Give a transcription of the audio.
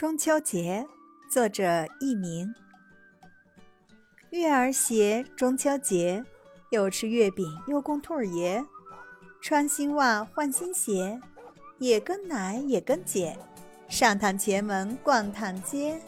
中秋节，作者佚名。月儿斜中秋节，又吃月饼又供兔儿爷，穿新袜换新鞋，也跟奶也跟姐，上趟前门逛趟街。